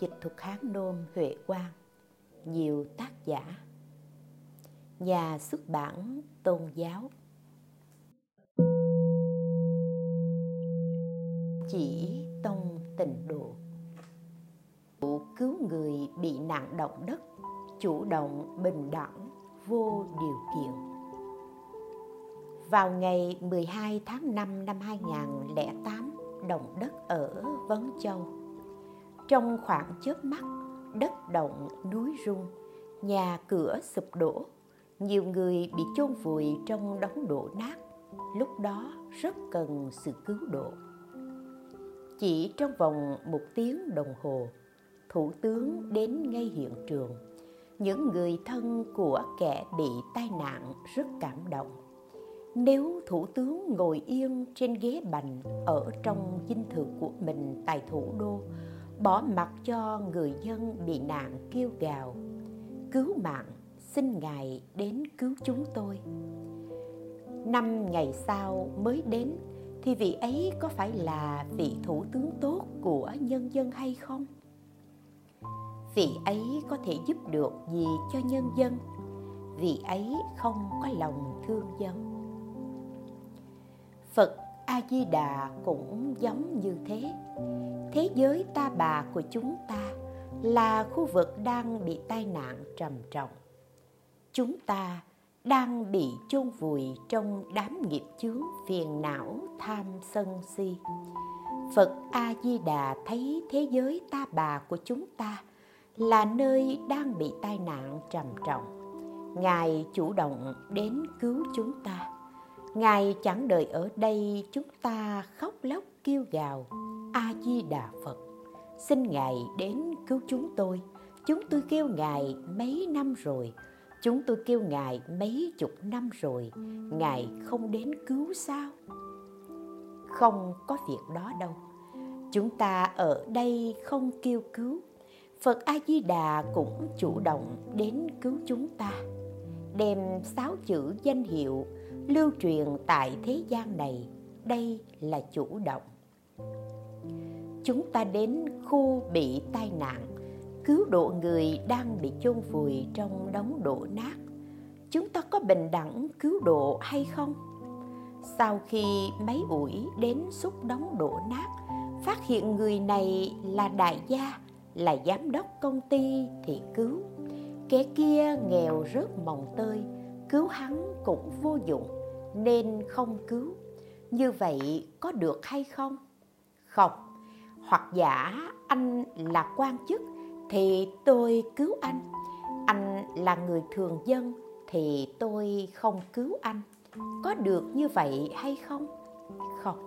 Dịch thuật Hán Nôm Huệ Quang, Nhiều tác giả, Nhà xuất bản Tôn giáo. Chỉ tông tịnh độ. Cứu người bị nạn động đất, Chủ động bình đẳng, vô điều kiện. Vào ngày 12 tháng 5 năm 2008 động đất ở Vấn Châu trong khoảng chớp mắt, đất động, núi rung, nhà cửa sụp đổ. Nhiều người bị chôn vùi trong đống đổ nát. Lúc đó rất cần sự cứu độ. Chỉ trong vòng một tiếng đồng hồ, thủ tướng đến ngay hiện trường. Những người thân của kẻ bị tai nạn rất cảm động. Nếu thủ tướng ngồi yên trên ghế bành ở trong dinh thự của mình tại thủ đô bỏ mặc cho người dân bị nạn kêu gào. Cứu mạng, xin ngài đến cứu chúng tôi. Năm ngày sau mới đến, thì vị ấy có phải là vị thủ tướng tốt của nhân dân hay không? Vị ấy có thể giúp được gì cho nhân dân? Vị ấy không có lòng thương dân. Phật a di đà cũng giống như thế thế giới ta bà của chúng ta là khu vực đang bị tai nạn trầm trọng. Chúng ta đang bị chôn vùi trong đám nghiệp chướng phiền não tham sân si. Phật a di đà thấy thế giới ta bà của chúng ta là nơi đang bị tai nạn trầm trọng. Ngài chủ động đến cứu chúng ta. Ngài chẳng đợi ở đây chúng ta khóc lóc kêu gào a di đà phật. Xin ngài đến cứu chúng tôi. Chúng tôi kêu ngài mấy năm rồi. Chúng tôi kêu ngài mấy chục năm rồi. Ngài không đến cứu sao? Không có việc đó đâu. Chúng ta ở đây không kêu cứu. Phật a di đà cũng chủ động đến cứu chúng ta. Đem sáu chữ danh hiệu lưu truyền tại thế gian này. Đây là chủ động chúng ta đến khu bị tai nạn. Cứu độ người đang bị chôn vùi trong đống đổ nát. Chúng ta có bình đẳng cứu độ hay không? Sau khi mấy ủi đến xúc đống đổ nát, phát hiện người này là đại gia, là giám đốc công ty thì cứu. Kẻ kia nghèo rớt mồng tơi, cứu hắn cũng vô dụng, nên không cứu. Như vậy có được hay không? Không hoặc giả anh là quan chức thì tôi cứu anh. Anh là người thường dân thì tôi không cứu anh. Có được như vậy hay không? Không.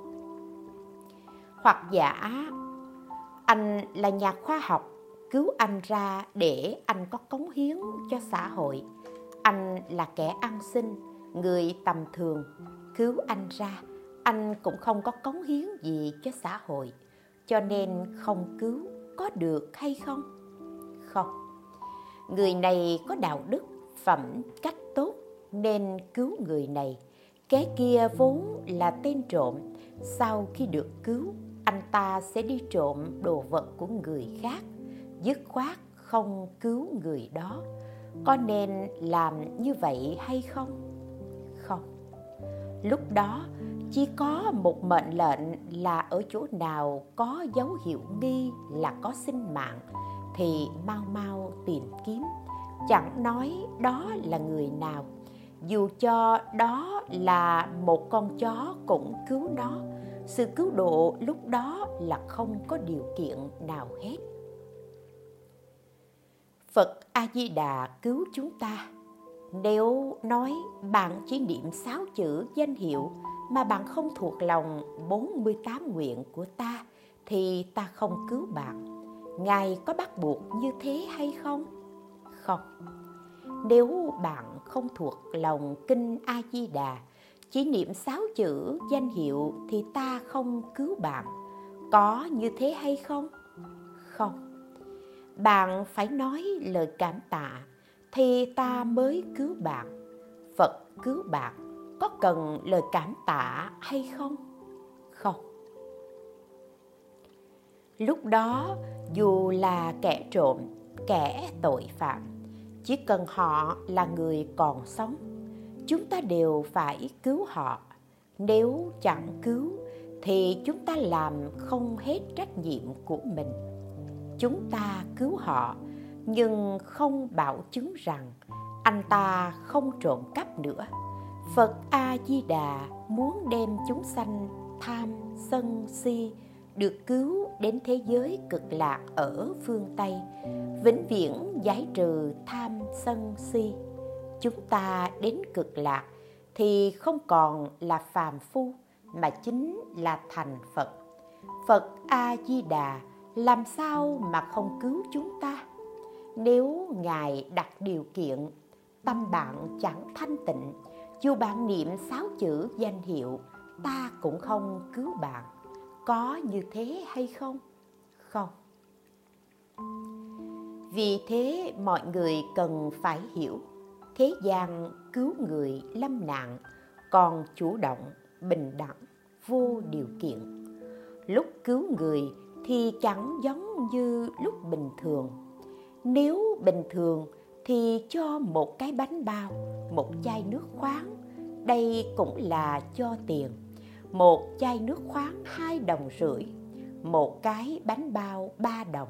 Hoặc giả anh là nhà khoa học, cứu anh ra để anh có cống hiến cho xã hội. Anh là kẻ ăn xin, người tầm thường, cứu anh ra. Anh cũng không có cống hiến gì cho xã hội cho nên không cứu có được hay không? Không. Người này có đạo đức, phẩm cách tốt nên cứu người này. Cái kia vốn là tên trộm, sau khi được cứu, anh ta sẽ đi trộm đồ vật của người khác, dứt khoát không cứu người đó. Có nên làm như vậy hay không không? Lúc đó, chỉ có một mệnh lệnh là ở chỗ nào có dấu hiệu nghi là có sinh mạng, thì mau mau tìm kiếm. Chẳng nói đó là người nào, dù cho đó là một con chó cũng cứu nó. Sự cứu độ lúc đó là không có điều kiện nào hết. Phật a di đà cứu chúng ta nếu nói bạn chỉ niệm sáu chữ danh hiệu mà bạn không thuộc lòng 48 nguyện của ta thì ta không cứu bạn. Ngài có bắt buộc như thế hay không? Không. Nếu bạn không thuộc lòng kinh A Di Đà, chỉ niệm sáu chữ danh hiệu thì ta không cứu bạn. Có như thế hay không? Không. Bạn phải nói lời cảm tạ thì ta mới cứu bạn. Phật cứu bạn, có cần lời cảm tạ hay không? Không. Lúc đó, dù là kẻ trộm, kẻ tội phạm, chỉ cần họ là người còn sống, chúng ta đều phải cứu họ. Nếu chẳng cứu, thì chúng ta làm không hết trách nhiệm của mình. Chúng ta cứu họ nhưng không bảo chứng rằng anh ta không trộm cắp nữa. Phật a di đà muốn đem chúng sanh tham, sân, si được cứu đến thế giới cực lạc ở phương tây, vĩnh viễn giải trừ tham, sân, si. Chúng ta đến cực lạc thì không còn là phàm phu, mà chính là thành phật. Phật a di đà làm sao mà không cứu chúng ta? Nếu ngài đặt điều kiện, tâm bạn chẳng thanh tịnh, dù bạn niệm sáu chữ danh hiệu, ta cũng không cứu bạn. Có như thế hay không? Không. Vì thế mọi người cần phải hiểu, thế gian cứu người lâm nạn còn chủ động, bình đẳng, vô điều kiện. Lúc cứu người thì chẳng giống như lúc bình thường nếu bình thường thì cho một cái bánh bao, một chai nước khoáng. Đây cũng là cho tiền. Một chai nước khoáng hai đồng rưỡi, một cái bánh bao ba đồng.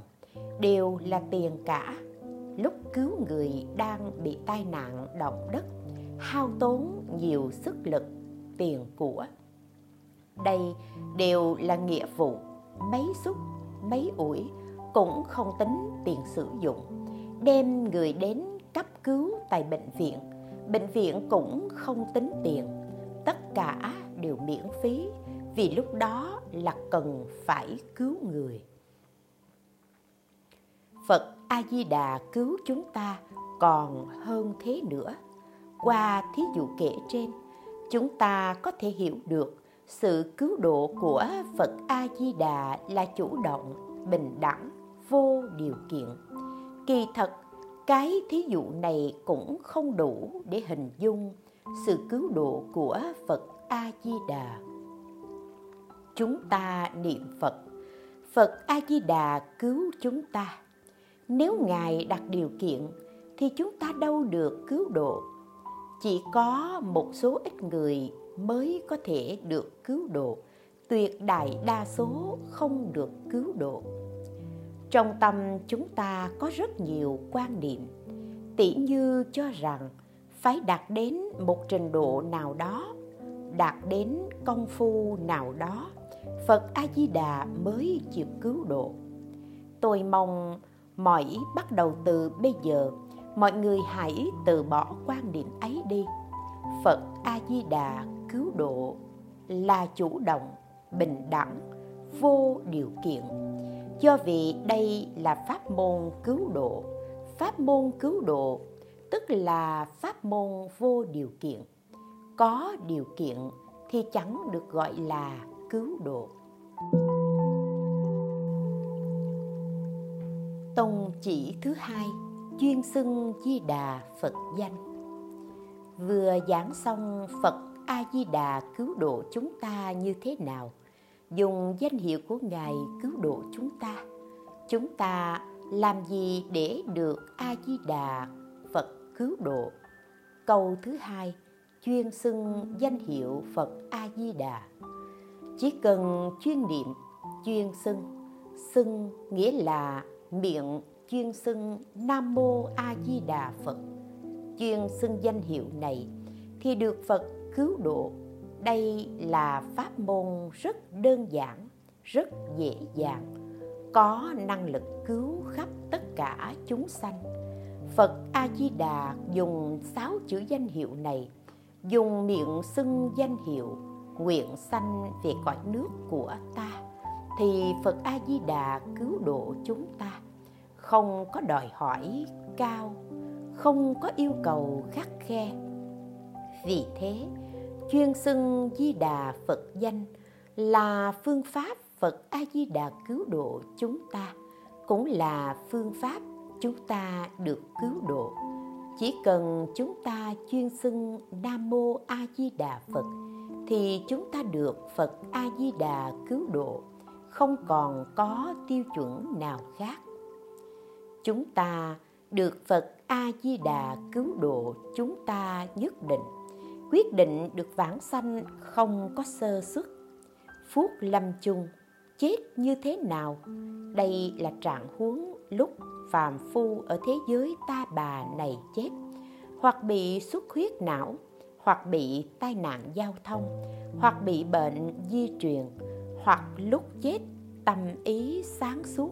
Đều là tiền cả. Lúc cứu người đang bị tai nạn động đất, hao tốn nhiều sức lực, tiền của. Đây đều là nghĩa vụ, mấy xúc, mấy ủi cũng không tính tiền sử dụng. Đem người đến cấp cứu tại bệnh viện. Bệnh viện cũng không tính tiền. Tất cả đều miễn phí, vì lúc đó là cần phải cứu người. Phật a di đà cứu chúng ta còn hơn thế nữa. Qua thí dụ kể trên, chúng ta có thể hiểu được sự cứu độ của phật a di đà là chủ động, bình đẳng vô điều kiện. Kỳ thật, cái thí dụ này cũng không đủ để hình dung sự cứu độ của phật a di đà chúng ta niệm phật phật a di đà cứu chúng ta. Nếu ngài đặt điều kiện, thì chúng ta đâu được cứu độ. Chỉ có một số ít người mới có thể được cứu độ. Tuyệt đại đa số không được cứu độ trong tâm chúng ta có rất nhiều quan niệm. Tỉ như cho rằng phải đạt đến một trình độ nào đó, đạt đến công phu nào đó, phật a di đà mới chịu cứu độ. Tôi mong mọi bắt đầu từ bây giờ, mọi người hãy từ bỏ quan điểm ấy đi. Phật a di đà cứu độ là chủ động, bình đẳng, vô điều kiện do vì đây là pháp môn cứu độ. Pháp môn cứu độ tức là pháp môn vô điều kiện. Có điều kiện thì chẳng được gọi là cứu độ. Tông chỉ thứ hai, chuyên xưng di đà phật danh. Vừa giảng xong phật a di đà cứu độ chúng ta như thế nào? Dùng danh hiệu của ngài cứu độ chúng ta. Chúng ta làm gì để được a di đà phật cứu độ? Câu thứ hai, chuyên xưng danh hiệu phật a di đà chỉ cần chuyên niệm, chuyên xưng. Xưng nghĩa là miệng chuyên xưng nam mô a di đà phật. Chuyên xưng danh hiệu này thì được phật cứu độ đây là pháp môn rất đơn giản, rất dễ dàng, có năng lực cứu khắp tất cả chúng sanh. Phật a di đà dùng sáu chữ danh hiệu này, dùng miệng xưng danh hiệu nguyện sanh về cõi nước của ta, thì phật a di đà cứu độ chúng ta. Không có đòi hỏi cao, không có yêu cầu khắc khe. Vì thế chuyên xưng di đà phật danh, là phương pháp phật a di đà cứu độ chúng ta, cũng là phương pháp chúng ta được cứu độ. Chỉ cần chúng ta chuyên xưng nam mô a di đà phật, thì chúng ta được phật a di đà cứu độ, không còn có tiêu chuẩn nào khác. Chúng ta được phật a di đà cứu độ, chúng ta nhất định quyết định được vãng sanh không có sơ xuất. Phút lâm chung, chết như thế nào? Đây là trạng huống lúc phàm phu ở thế giới ta bà này chết. Hoặc bị xuất huyết não, hoặc bị tai nạn giao thông, hoặc bị bệnh di truyền, hoặc lúc chết tâm ý sáng suốt,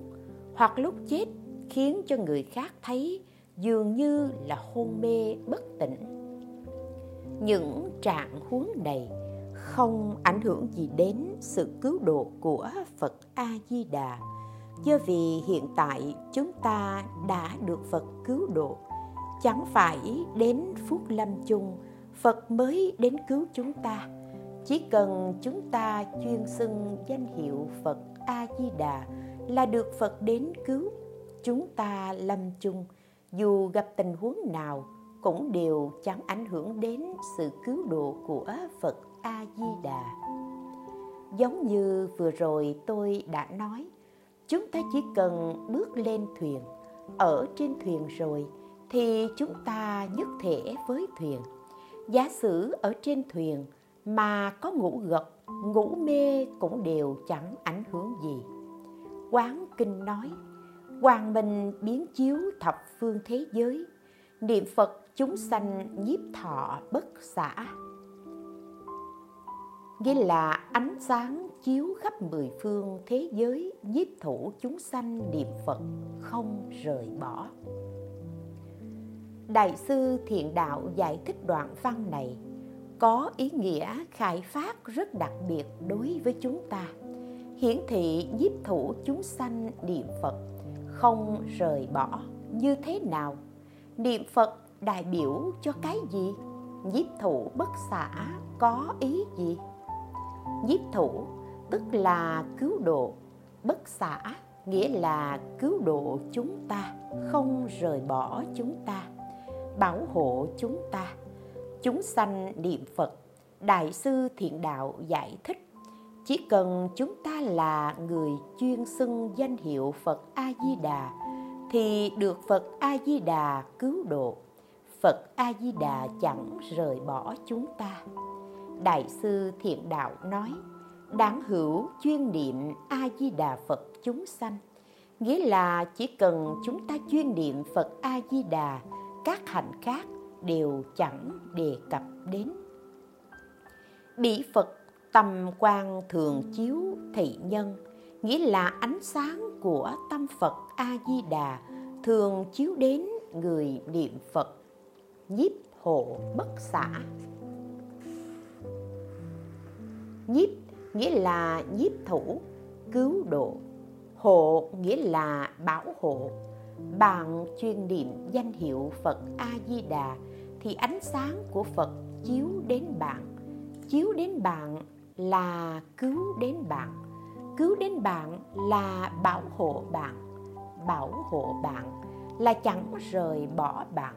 hoặc lúc chết khiến cho người khác thấy dường như là hôn mê bất tỉnh những trạng huống này không ảnh hưởng gì đến sự cứu độ của phật a di đà do vì hiện tại chúng ta đã được phật cứu độ, chẳng phải đến phút lâm chung phật mới đến cứu chúng ta. Chỉ cần chúng ta chuyên xưng danh hiệu phật a di đà là được phật đến cứu, chúng ta lâm chung, dù gặp tình huống nào cũng đều chẳng ảnh hưởng đến sự cứu độ của phật a di đà giống như vừa rồi tôi đã nói, chúng ta chỉ cần bước lên thuyền. Ở trên thuyền rồi thì chúng ta nhất thể với thuyền. Giả sử ở trên thuyền mà có ngủ gật, ngủ mê cũng đều chẳng ảnh hưởng gì. Quán kinh nói Hoàng minh biến chiếu thập phương thế giới, niệm phật chúng sanh nhiếp thọ bất xả. Nghĩa là ánh sáng chiếu khắp mười phương thế giới nhiếp thủ chúng sanh niệm phật không rời bỏ. Đại sư thiện đạo giải thích đoạn văn này có ý nghĩa khai phát rất đặc biệt đối với chúng ta. Hiển thị nhiếp thủ chúng sanh niệm phật không rời bỏ như thế nào? Niệm phật đại biểu cho cái gì? Nhiếp thủ bất xả có ý gì? Nhiếp thủ tức là cứu độ, bất xả nghĩa là cứu độ chúng ta, không rời bỏ chúng ta, bảo hộ chúng ta. Chúng sanh niệm phật, đại sư thiện đạo giải thích, chỉ cần chúng ta là người chuyên xưng danh hiệu phật a di đà, thì được phật a di đà cứu độ phật a di đà chẳng rời bỏ chúng ta. Đại sư thiện đạo nói, đáng hữu chuyên niệm a di đà phật chúng sanh. Nghĩa là chỉ cần chúng ta chuyên niệm phật a di đà các hạnh khác đều chẳng đề cập đến. Bị phật tâm quan thường chiếu thị nhân, nghĩa là ánh sáng của tâm phật a di đà thường chiếu đến người niệm phật nhiếp hộ bất xả. Nhiếp nghĩa là nhiếp thủ, cứu độ. Hộ nghĩa là bảo hộ. Bạn chuyên niệm danh hiệu phật a di đà thì ánh sáng của phật chiếu đến bạn. Chiếu đến bạn là cứu đến bạn. Cứu đến bạn là bảo hộ bạn. Bảo hộ bạn là chẳng rời bỏ bạn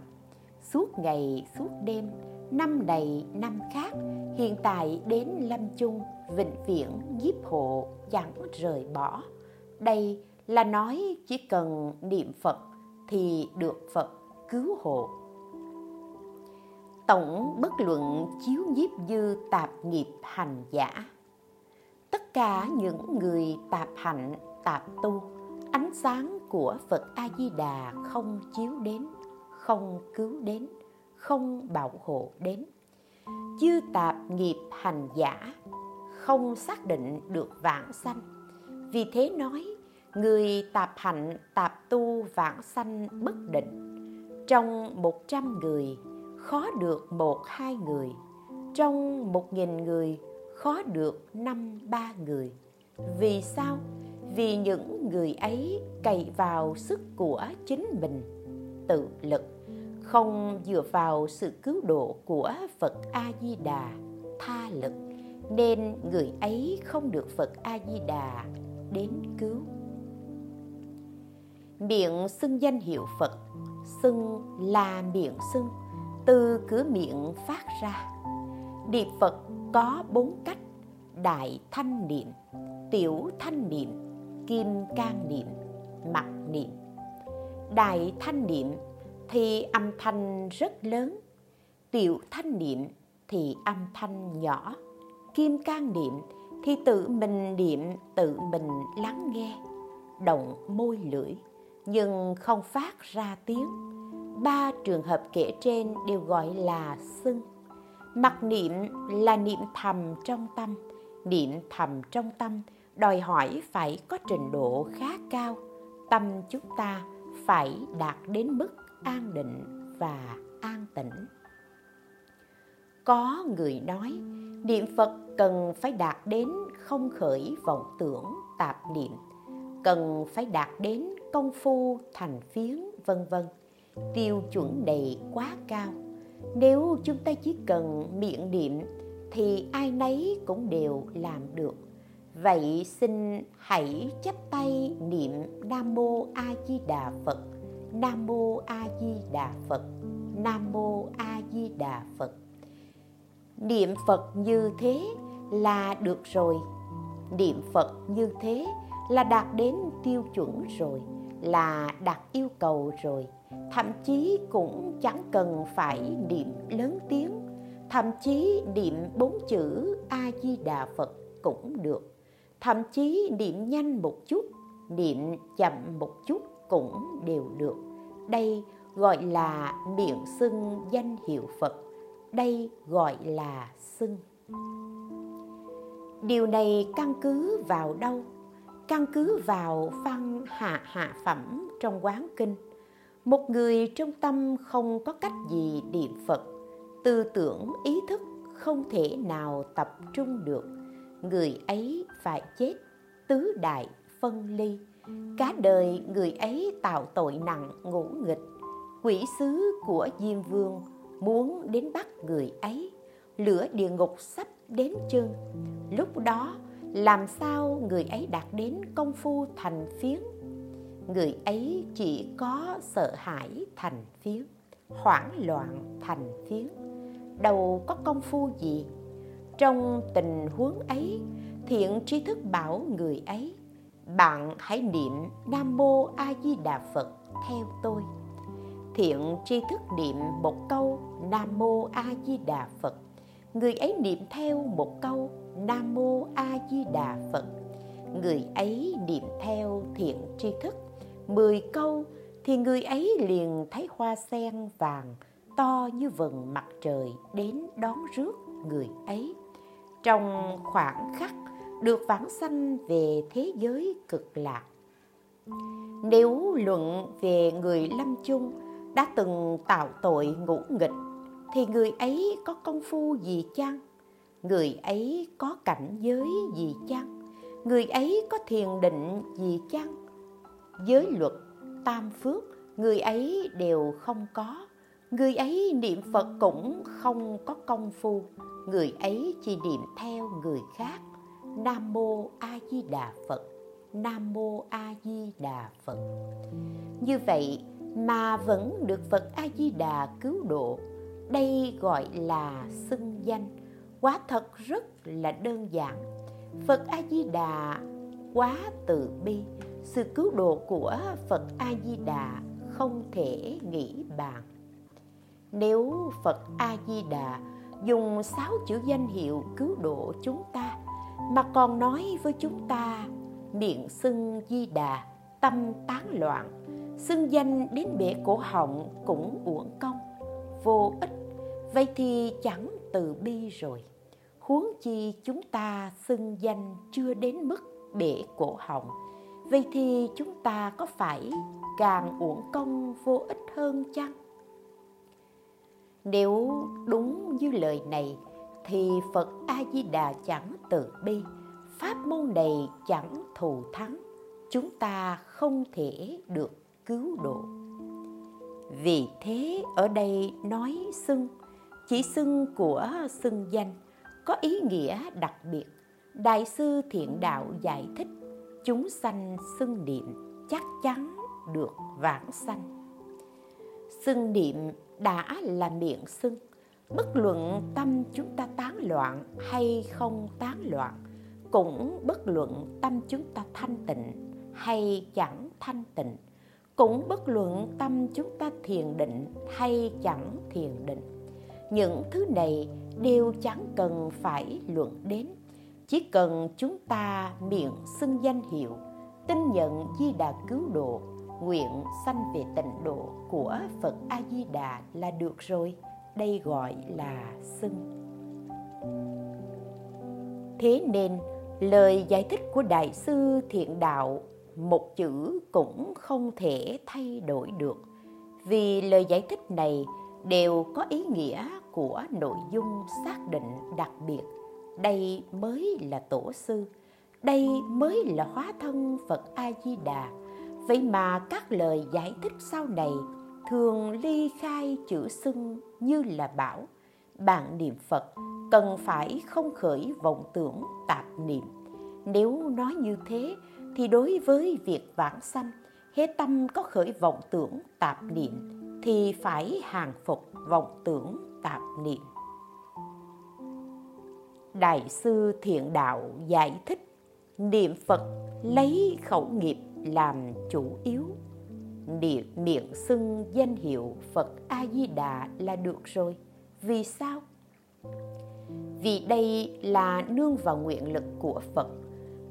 suốt ngày, suốt đêm, năm này, năm khác, hiện tại đến lâm chung, vĩnh viễn, nhiếp hộ, chẳng rời bỏ. Đây là nói chỉ cần niệm phật thì được phật cứu hộ. Tổng bất luận chiếu nhiếp dư tạp nghiệp hành giả. Tất cả những người tạp hạnh, tạp tu, ánh sáng của phật a di đà không chiếu đến không cứu đến, không bảo hộ đến. Chư tạp nghiệp hành giả không xác định được vãng sanh. Vì thế nói, người tạp hạnh, tạp tu vãng sanh bất định. Trong một trăm người, khó được một hai người. Trong một nghìn người, khó được năm ba người. Vì sao? Vì những người ấy cậy vào sức của chính mình tự lực, không dựa vào sự cứu độ của phật a di đà tha lực, nên người ấy không được phật a di đà đến cứu. Miệng xưng danh hiệu phật, xưng là miệng xưng, từ cửa miệng phát ra. Niệm phật có bốn cách, đại thanh niệm, tiểu thanh niệm, kim cang niệm, mặt niệm đại thanh niệm thì âm thanh rất lớn. Tiểu thanh niệm thì âm thanh nhỏ. Kim can niệm thì tự mình niệm, tự mình lắng nghe. Động môi lưỡi, nhưng không phát ra tiếng. Ba trường hợp kể trên đều gọi là xưng mặc niệm là niệm thầm trong tâm. Niệm thầm trong tâm đòi hỏi phải có trình độ khá cao. Tâm chúng ta phải đạt đến mức an định và an tĩnh. Có người nói, niệm phật cần phải đạt đến không khởi vọng tưởng tạp niệm, cần phải đạt đến công phu thành phiến, vân vân. Tiêu chuẩn này quá cao. Nếu chúng ta chỉ cần miệng niệm, thì ai nấy cũng đều làm được vậy xin hãy chắp tay niệm nam mô a di đà phật. Nam mô a di đà phật. Nam mô a di đà phật. Niệm phật như thế là được rồi. Niệm phật như thế là đạt đến tiêu chuẩn rồi, là đạt yêu cầu rồi. Thậm chí cũng chẳng cần phải niệm lớn tiếng. Thậm chí niệm bốn chữ a di đà phật cũng được thậm chí niệm nhanh một chút, niệm chậm một chút cũng đều được. Đây gọi là miệng xưng danh hiệu phật. Đây gọi là xưng. Điều này căn cứ vào đâu? Căn cứ vào văn hạ hạ phẩm trong quán kinh. Một người trong tâm không có cách gì niệm phật. Tư tưởng, ý thức không thể nào tập trung được người ấy phải chết, tứ đại phân ly. Cả đời người ấy tạo tội nặng ngũ nghịch. Quỷ sứ của diêm vương muốn đến bắt người ấy. Lửa địa ngục sắp đến chân lúc đó, làm sao người ấy đạt đến công phu thành phiến? Người ấy chỉ có sợ hãi thành phiến, hoảng loạn thành phiến. Đâu có công phu gì trong tình huống ấy, thiện tri thức bảo người ấy, bạn hãy niệm nam mô a di đà phật theo tôi. Thiện tri thức niệm một câu nam mô a di đà phật. Người ấy niệm theo một câu nam mô a di đà phật. Người ấy niệm theo thiện tri thức mười câu thì người ấy liền thấy hoa sen vàng to như vầng mặt trời đến đón rước người ấy trong khoảng khắc được vãng sanh về thế giới cực lạc, nếu luận về người lâm chung đã từng tạo tội ngũ nghịch, thì người ấy có công phu gì chăng? Người ấy có cảnh giới gì chăng? Người ấy có thiền định gì chăng? Giới luật, tam phước, người ấy đều không có người ấy niệm phật cũng không có công phu. Người ấy chỉ niệm theo người khác. Nam mô a di đà phật. Nam mô a di đà phật. Như vậy mà vẫn được phật a di đà cứu độ. Đây gọi là xưng danh. Quá thật rất là đơn giản. Phật a di đà quá từ bi. Sự cứu độ của phật a di đà không thể nghĩ bàn nếu phật a di đà dùng sáu chữ danh hiệu cứu độ chúng ta, mà còn nói với chúng ta, miệng xưng di đà tâm tán loạn, xưng danh đến bể cổ họng cũng uổng công, vô ích, vậy thì chẳng từ bi rồi. Huống chi chúng ta xưng danh chưa đến mức bể cổ họng, vậy thì chúng ta có phải càng uổng công vô ích hơn chăng? Nếu đúng như lời này, thì phật a di đà chẳng từ bi, pháp môn này chẳng thù thắng, chúng ta không thể được cứu độ. Vì thế ở đây nói xưng, chỉ xưng của xưng danh, có ý nghĩa đặc biệt. Đại sư thiện đạo giải thích, chúng sanh xưng niệm chắc chắn được vãng sanh. Xưng niệm đã là miệng xưng. Bất luận tâm chúng ta tán loạn hay không tán loạn, cũng bất luận tâm chúng ta thanh tịnh hay chẳng thanh tịnh, cũng bất luận tâm chúng ta thiền định hay chẳng thiền định. Những thứ này đều chẳng cần phải luận đến. Chỉ cần chúng ta miệng xưng danh hiệu, tin nhận di đà cứu độ nguyện sanh về tịnh độ của phật a di đà là được rồi. Đây gọi là xưng. Thế nên, lời giải thích của đại sư thiện đạo, một chữ cũng không thể thay đổi được. Vì lời giải thích này đều có ý nghĩa của nội dung xác định đặc biệt. Đây mới là tổ sư. Đây mới là hóa thân phật a di đà vậy mà các lời giải thích sau này thường ly khai chữ xưng như là bảo. Bạn niệm phật cần phải không khởi vọng tưởng tạp niệm. Nếu nói như thế thì đối với việc vãng sanh hễ tâm có khởi vọng tưởng tạp niệm thì phải hàng phục vọng tưởng tạp niệm. Đại sư thiện đạo giải thích, niệm phật lấy khẩu nghiệp làm chủ yếu. Niệm miệng xưng danh hiệu phật a di đà là được rồi. Vì sao? Vì đây là nương vào nguyện lực của phật.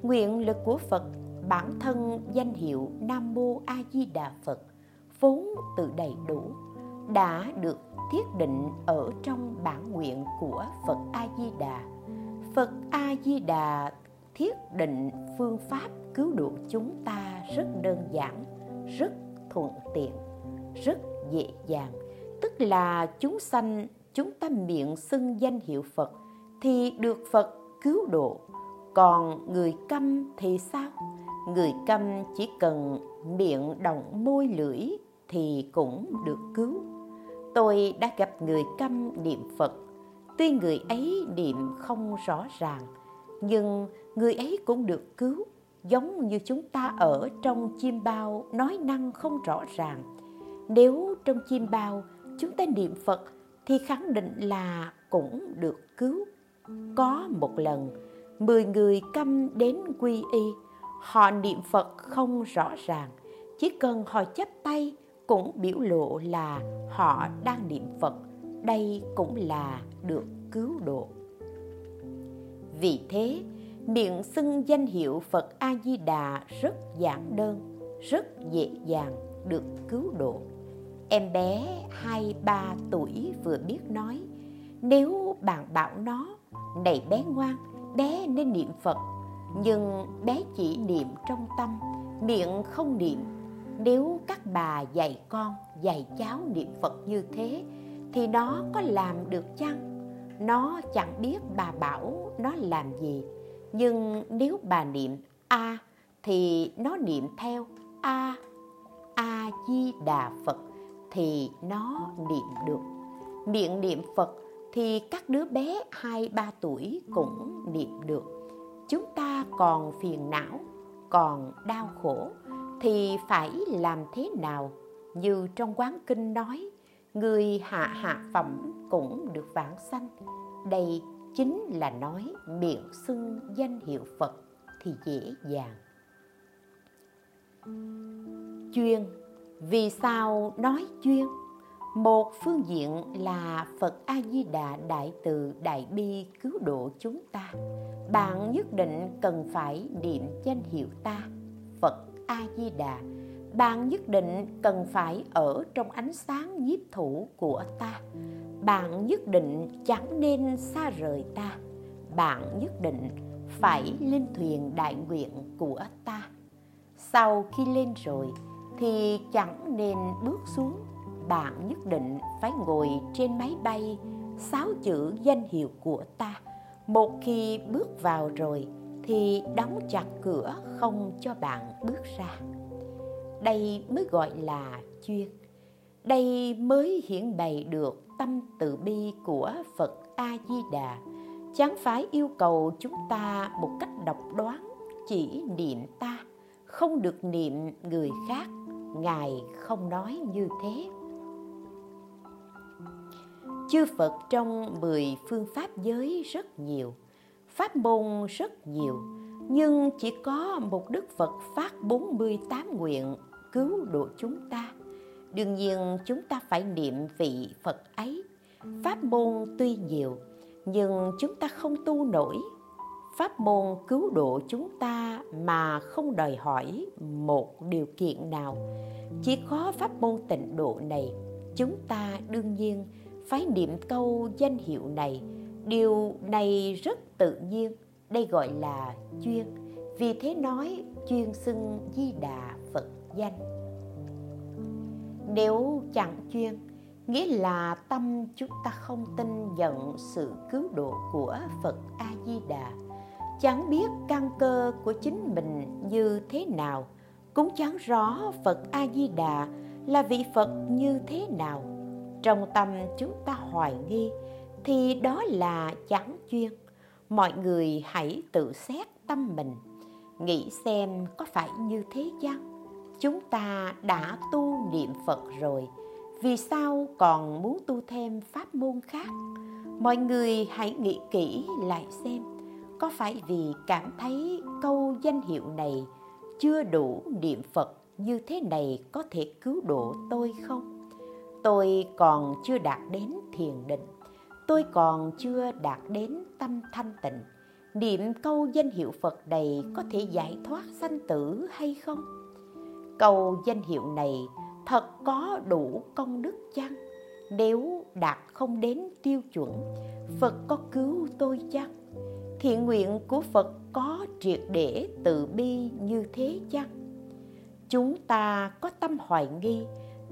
Nguyện lực của phật, bản thân danh hiệu nam mô a di đà phật, vốn tự đầy đủ, đã được thiết định ở trong bản nguyện của phật a di đà phật a di đà thiết định phương pháp cứu độ chúng ta rất đơn giản, rất thuận tiện, rất dễ dàng. Tức là chúng sanh, chúng ta miệng xưng danh hiệu phật thì được phật cứu độ. Còn người câm thì sao? Người câm chỉ cần miệng động môi lưỡi thì cũng được cứu. Tôi đã gặp người câm niệm phật. Tuy người ấy niệm không rõ ràng, nhưng người ấy cũng được cứu giống như chúng ta ở trong chim bao nói năng không rõ ràng. Nếu trong chim bao chúng ta niệm phật thì khẳng định là cũng được cứu. Có một lần, mười người câm đến quy y, họ niệm phật không rõ ràng, chỉ cần họ chắp tay cũng biểu lộ là họ đang niệm phật. Đây cũng là được cứu độ. Vì thế miệng xưng danh hiệu phật a di đà rất giản đơn, rất dễ dàng được cứu độ. Em bé hai ba tuổi vừa biết nói, nếu bạn bảo nó, này bé ngoan, bé nên niệm phật, nhưng bé chỉ niệm trong tâm, miệng không niệm. Nếu các bà dạy con, dạy cháu niệm phật như thế, thì nó có làm được chăng? Nó chẳng biết bà bảo nó làm gì nhưng nếu bà niệm a thì nó niệm theo a a di đà phật thì nó niệm được. Miệng niệm phật thì các đứa bé hai, ba tuổi cũng niệm được. Chúng ta còn phiền não, còn đau khổ thì phải làm thế nào? Như trong quán kinh nói, người hạ hạ phẩm cũng được vãng sanh. Đây chính là nói miệng xưng danh hiệu phật thì dễ dàng. Chuyên. Vì sao nói chuyên? Một phương diện là phật a di đà đại từ đại bi cứu độ chúng ta. Bạn nhất định cần phải niệm danh hiệu ta, phật a di đà bạn nhất định cần phải ở trong ánh sáng nhiếp thủ của ta bạn nhất định chẳng nên xa rời ta. Bạn nhất định phải lên thuyền đại nguyện của ta. Sau khi lên rồi thì chẳng nên bước xuống. Bạn nhất định phải ngồi trên máy bay, sáu chữ danh hiệu của ta. Một khi bước vào rồi thì đóng chặt cửa không cho bạn bước ra. Đây mới gọi là chuyên đây mới hiển bày được tâm từ bi của phật a di đà chẳng phải yêu cầu chúng ta một cách độc đoán, chỉ niệm ta, không được niệm người khác, ngài không nói như thế. Chư phật trong mười phương pháp giới rất nhiều, pháp môn rất nhiều, nhưng chỉ có một đức phật phát 48 nguyện cứu độ chúng ta đương nhiên, chúng ta phải niệm vị phật ấy. Pháp môn tuy nhiều, nhưng chúng ta không tu nổi. Pháp môn cứu độ chúng ta mà không đòi hỏi một điều kiện nào. Chỉ có pháp môn tịnh độ này, chúng ta đương nhiên phải niệm câu danh hiệu này. Điều này rất tự nhiên, đây gọi là chuyên vì thế nói chuyên xưng di đà phật danh nếu chẳng chuyên, nghĩa là tâm chúng ta không tin nhận sự cứu độ của phật a di đà chẳng biết căn cơ của chính mình như thế nào, cũng chẳng rõ phật a di đà là vị phật như thế nào. Trong tâm chúng ta hoài nghi, thì đó là chẳng chuyên. Mọi người hãy tự xét tâm mình, nghĩ xem có phải như thế chăng? Chúng ta đã tu niệm phật rồi. Vì sao còn muốn tu thêm pháp môn khác? Mọi người hãy nghĩ kỹ lại xem, có phải vì cảm thấy câu danh hiệu này chưa đủ niệm phật như thế này có thể cứu độ tôi không? Tôi còn chưa đạt đến thiền định. Tôi còn chưa đạt đến tâm thanh tịnh. Niệm câu danh hiệu phật này có thể giải thoát sanh tử hay không? Câu danh hiệu này thật có đủ công đức chăng? Nếu đạt không đến tiêu chuẩn, phật có cứu tôi chăng? Thiện nguyện của phật có triệt để từ bi như thế chăng? Chúng ta có tâm hoài nghi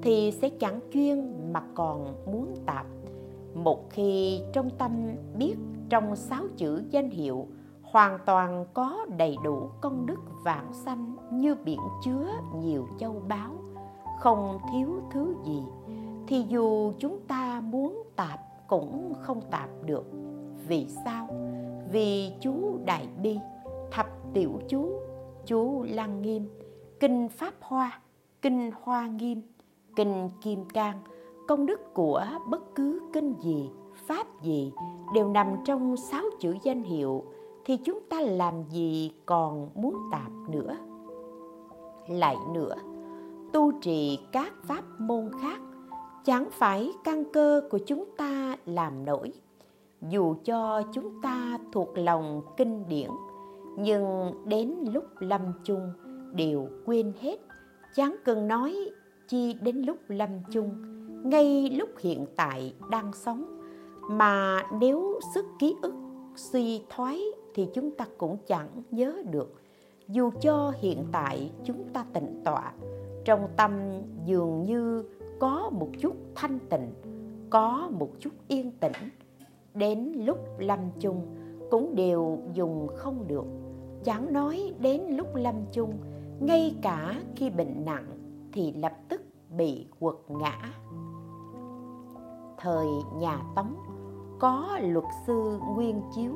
thì sẽ chẳng chuyên mà còn muốn tạp. Một khi trong tâm biết trong sáu chữ danh hiệu hoàn toàn có đầy đủ công đức vạn sanh như biển chứa nhiều châu báu. Không thiếu thứ gì, thì dù chúng ta muốn tạp cũng không tạp được. Vì sao? Vì chú đại bi, thập tiểu chú chú lăng nghiêm, kinh pháp hoa, kinh hoa nghiêm, kinh kim cang, công đức của bất cứ kinh gì, pháp gì đều nằm trong sáu chữ danh hiệu thì chúng ta làm gì còn muốn tạp nữa? Lại nữa, tu trì các pháp môn khác chẳng phải căn cơ của chúng ta làm nổi. Dù cho chúng ta thuộc lòng kinh điển, nhưng đến lúc lâm chung đều quên hết. Chẳng cần nói chi đến lúc lâm chung, ngay lúc hiện tại đang sống, mà nếu sức ký ức suy thoái thì chúng ta cũng chẳng nhớ được. Dù cho hiện tại chúng ta tịnh tọa, trong tâm dường như có một chút thanh tịnh, có một chút yên tĩnh. Đến lúc lâm chung cũng đều dùng không được. Chẳng nói đến lúc lâm chung, ngay cả khi bệnh nặng thì lập tức bị quật ngã. Thời nhà tống, có luật sư nguyên chiếu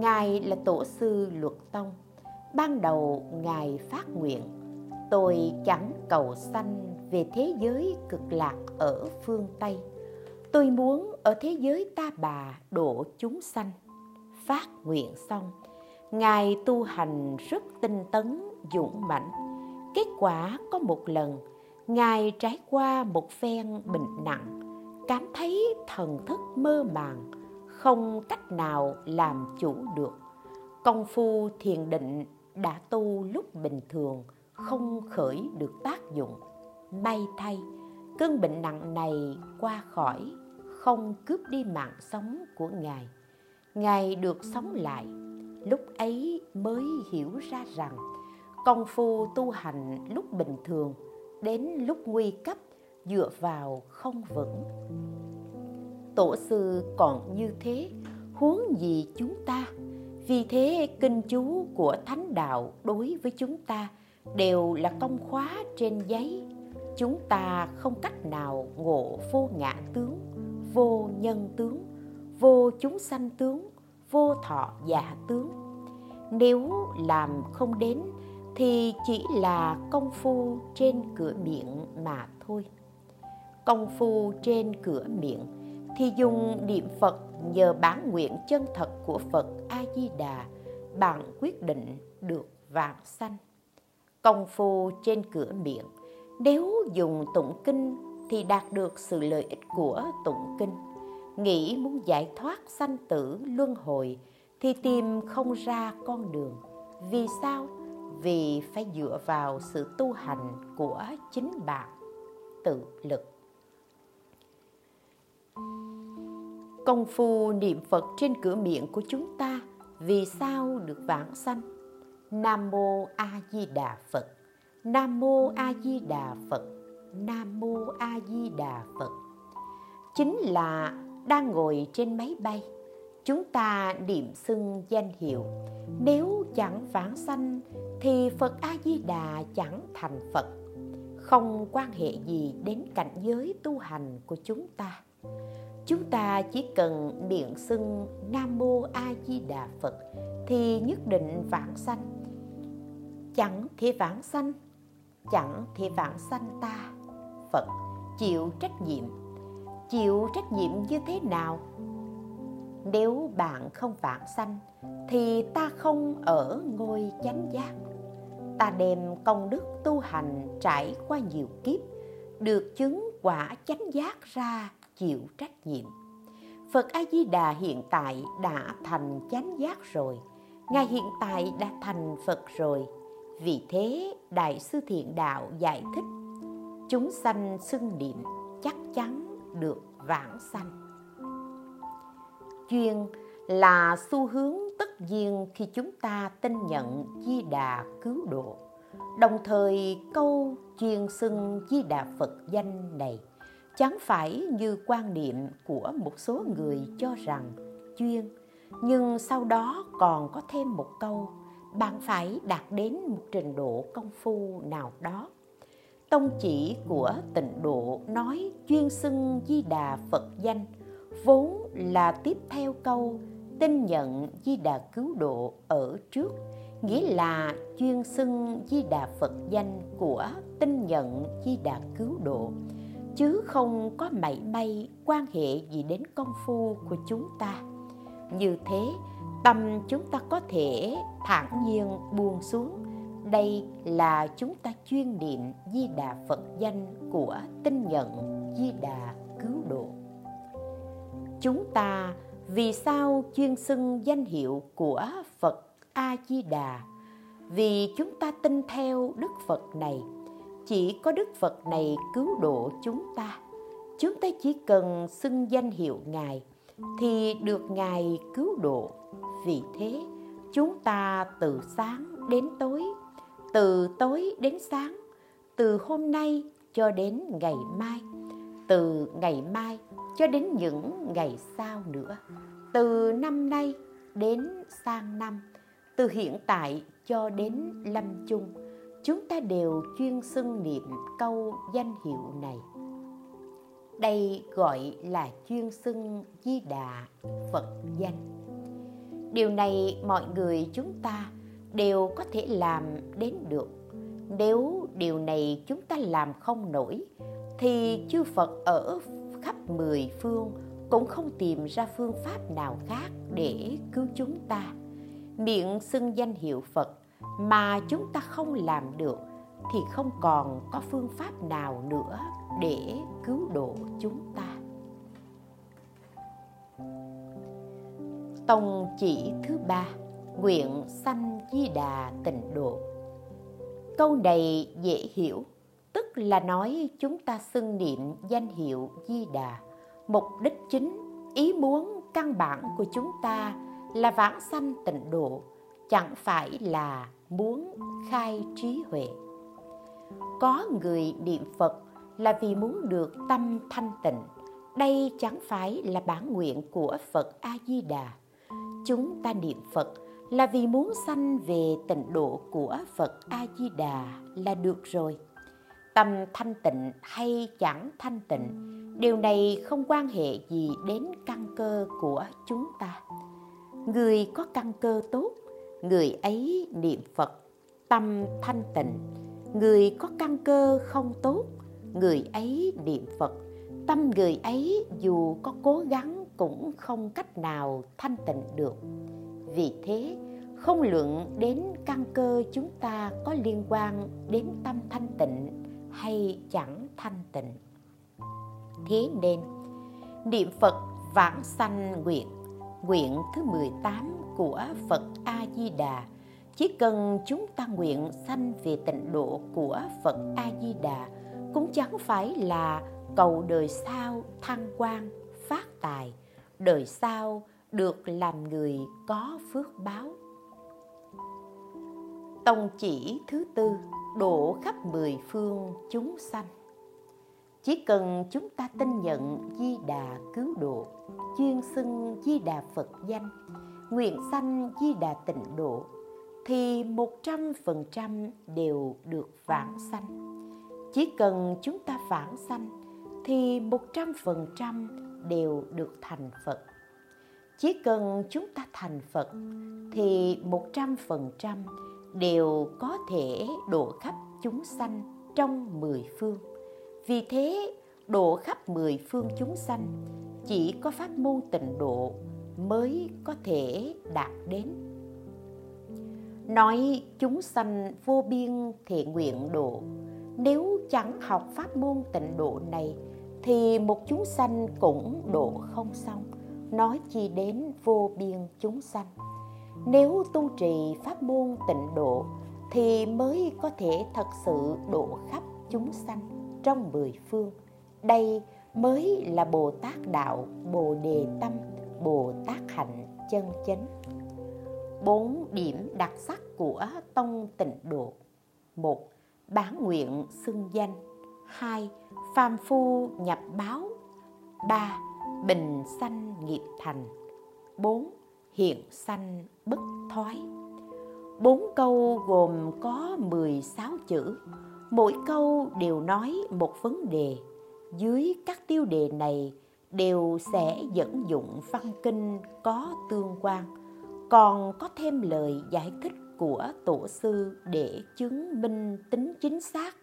ngài là tổ sư luật tông. Ban đầu ngài phát nguyện, tôi chẳng cầu sanh về thế giới cực lạc ở phương tây. Tôi muốn ở thế giới ta bà độ chúng sanh. Phát nguyện xong, ngài tu hành rất tinh tấn, dũng mãnh. Kết quả có một lần, ngài trải qua một phen bệnh nặng, cảm thấy thần thức mơ màng không cách nào làm chủ được. Công phu thiền định đã tu lúc bình thường, không khởi được tác dụng. May thay, cơn bệnh nặng này qua khỏi, không cướp đi mạng sống của ngài. Ngài được sống lại. Lúc ấy mới hiểu ra rằng, công phu tu hành lúc bình thường, đến lúc nguy cấp, dựa vào không vững tổ sư còn như thế, huống gì chúng ta. Vì thế kinh chú của thánh đạo đối với chúng ta đều là công khóa trên giấy. Chúng ta không cách nào ngộ vô ngã tướng, vô nhân tướng, vô chúng sanh tướng, vô thọ giả tướng. Nếu làm không đến thì chỉ là công phu trên cửa miệng mà thôi. Công phu trên cửa miệng thì dùng niệm phật nhờ bán nguyện chân thật của phật a di đà bạn quyết định được vàng sanh. Công phu trên cửa miệng, nếu dùng tụng kinh thì đạt được sự lợi ích của tụng kinh. Nghĩ muốn giải thoát sanh tử luân hồi thì tìm không ra con đường. Vì sao? Vì phải dựa vào sự tu hành của chính bạn. Tự lực công phu niệm phật trên cửa miệng của chúng ta vì sao được vãng sanh? Nam mô a di đà phật. Nam mô a di đà phật. Nam mô a di đà phật. Chính là đang ngồi trên máy bay, chúng ta niệm xưng danh hiệu. Nếu chẳng vãng sanh thì phật a di đà chẳng thành phật. Không quan hệ gì đến cảnh giới tu hành của chúng ta chúng ta chỉ cần niệm xưng nam mô a di đà phật thì nhất định vãng sanh. Chẳng thể vãng sanh, chẳng thể vãng sanh ta. Phật chịu trách nhiệm. Chịu trách nhiệm như thế nào? Nếu bạn không vãng sanh thì ta không ở ngôi chánh giác. Ta đem công đức tu hành trải qua nhiều kiếp, được chứng quả chánh giác ra chịu trách nhiệm. Phật a di đà hiện tại đã thành chánh giác rồi. Ngài hiện tại đã thành phật rồi. Vì thế, đại sư thiện đạo giải thích, chúng sanh xưng niệm chắc chắn được vãng sanh. Chuyên là xu hướng tất nhiên khi chúng ta tin nhận di đà cứu độ. Đồng thời, câu chuyên xưng di đà phật danh này chẳng phải như quan niệm của một số người cho rằng, chuyên, nhưng sau đó còn có thêm một câu, bạn phải đạt đến một trình độ công phu nào đó. Tông chỉ của tịnh độ nói chuyên xưng di đà phật danh, vốn là tiếp theo câu tin nhận di đà cứu độ ở trước, nghĩa là chuyên xưng di đà phật danh của tin nhận di đà cứu độ chứ không có mảy may quan hệ gì đến công phu của chúng ta. Như thế, tâm chúng ta có thể thản nhiên buông xuống. Đây là chúng ta chuyên niệm di đà phật danh của tin nhận di đà cứu độ. Chúng ta vì sao chuyên xưng danh hiệu của phật a di đà? Vì chúng ta tin theo đức phật này chỉ có đức phật này cứu độ chúng ta. Chúng ta chỉ cần xưng danh hiệu ngài thì được ngài cứu độ. Vì thế, chúng ta từ sáng đến tối, từ tối đến sáng, từ hôm nay cho đến ngày mai, từ ngày mai cho đến những ngày sau nữa, từ năm nay đến sang năm, từ hiện tại cho đến lâm chung chúng ta đều chuyên xưng niệm câu danh hiệu này. Đây gọi là chuyên xưng di đà phật danh. Điều này mọi người chúng ta đều có thể làm đến được. Nếu điều này chúng ta làm không nổi, thì chư phật ở khắp mười phương cũng không tìm ra phương pháp nào khác để cứu chúng ta. Miệng xưng danh hiệu phật mà chúng ta không làm được thì không còn có phương pháp nào nữa để cứu độ chúng ta. Tông chỉ thứ ba, nguyện sanh di đà tịnh độ. Câu này dễ hiểu, tức là nói chúng ta xưng niệm danh hiệu di đà. Mục đích chính, ý muốn căn bản của chúng ta là vãng sanh tịnh độ, chẳng phải là muốn khai trí huệ. Có người niệm phật là vì muốn được tâm thanh tịnh. Đây chẳng phải là bản nguyện của phật a di đà chúng ta niệm phật là vì muốn sanh về tịnh độ của phật a di đà là được rồi. Tâm thanh tịnh hay chẳng thanh tịnh, điều này không quan hệ gì đến căn cơ của chúng ta. Người có căn cơ tốt người ấy niệm phật, tâm thanh tịnh. Người có căn cơ không tốt, người ấy niệm phật. Tâm người ấy dù có cố gắng cũng không cách nào thanh tịnh được. Vì thế, không luận đến căn cơ chúng ta có liên quan đến tâm thanh tịnh hay chẳng thanh tịnh. Thế nên, niệm phật vãng sanh nguyện nguyện thứ 18 của Phật A Di Đà chỉ cần chúng ta nguyện sanh về tịnh độ của Phật A Di Đà cũng chẳng phải là cầu đời sau thăng quan, phát tài. Đời sau được làm người có phước báo. Tông chỉ thứ tư, độ khắp mười phương chúng sanh chỉ cần chúng ta tin nhận di đà cứu độ, chuyên xưng di đà phật danh, nguyện sanh di đà tịnh độ, thì một trăm phần trăm đều được vãng sanh. Chỉ cần chúng ta vãng sanh, thì một trăm phần trăm đều được thành phật. Chỉ cần chúng ta thành phật, thì một trăm phần trăm đều có thể độ khắp chúng sanh trong mười phương vì thế, độ khắp mười phương chúng sanh chỉ có pháp môn tịnh độ mới có thể đạt đến. Nói chúng sanh vô biên thiện nguyện độ, nếu chẳng học pháp môn tịnh độ này thì một chúng sanh cũng độ không xong. Nói chi đến vô biên chúng sanh. Nếu tu trì pháp môn tịnh độ thì mới có thể thật sự độ khắp chúng sanh trong mười phương. Đây mới là bồ tát đạo, bồ đề tâm, bồ tát hạnh chân chánh bốn điểm đặc sắc của tông tịnh độ. Một, bán nguyện xưng danh. Hai, phàm phu nhập báo. Ba, bình sanh nghiệp thành. Bốn, hiện sanh bất thoái. Bốn câu gồm có 16 chữ mỗi câu đều nói một vấn đề. Dưới các tiêu đề này đều sẽ dẫn dụng văn kinh có tương quan, còn có thêm lời giải thích của tổ sư để chứng minh tính chính xác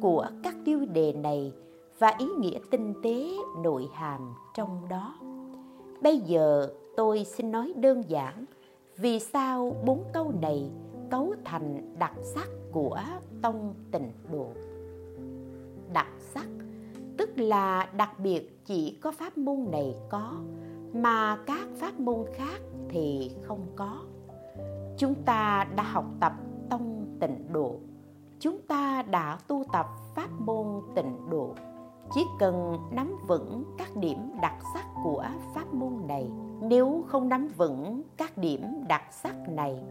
của các tiêu đề này và ý nghĩa tinh tế nội hàm trong đó. Bây giờ tôi xin nói đơn giản vì sao bốn câu này cấu thành đặc sắc của tông tịnh độ đặc sắc, tức là đặc biệt chỉ có pháp môn này có, mà các pháp môn khác thì không có. Chúng ta đã học tập tông tịnh độ chúng ta đã tu tập pháp môn tịnh độ chỉ cần nắm vững các điểm đặc sắc của pháp môn này. Nếu không nắm vững các điểm đặc sắc này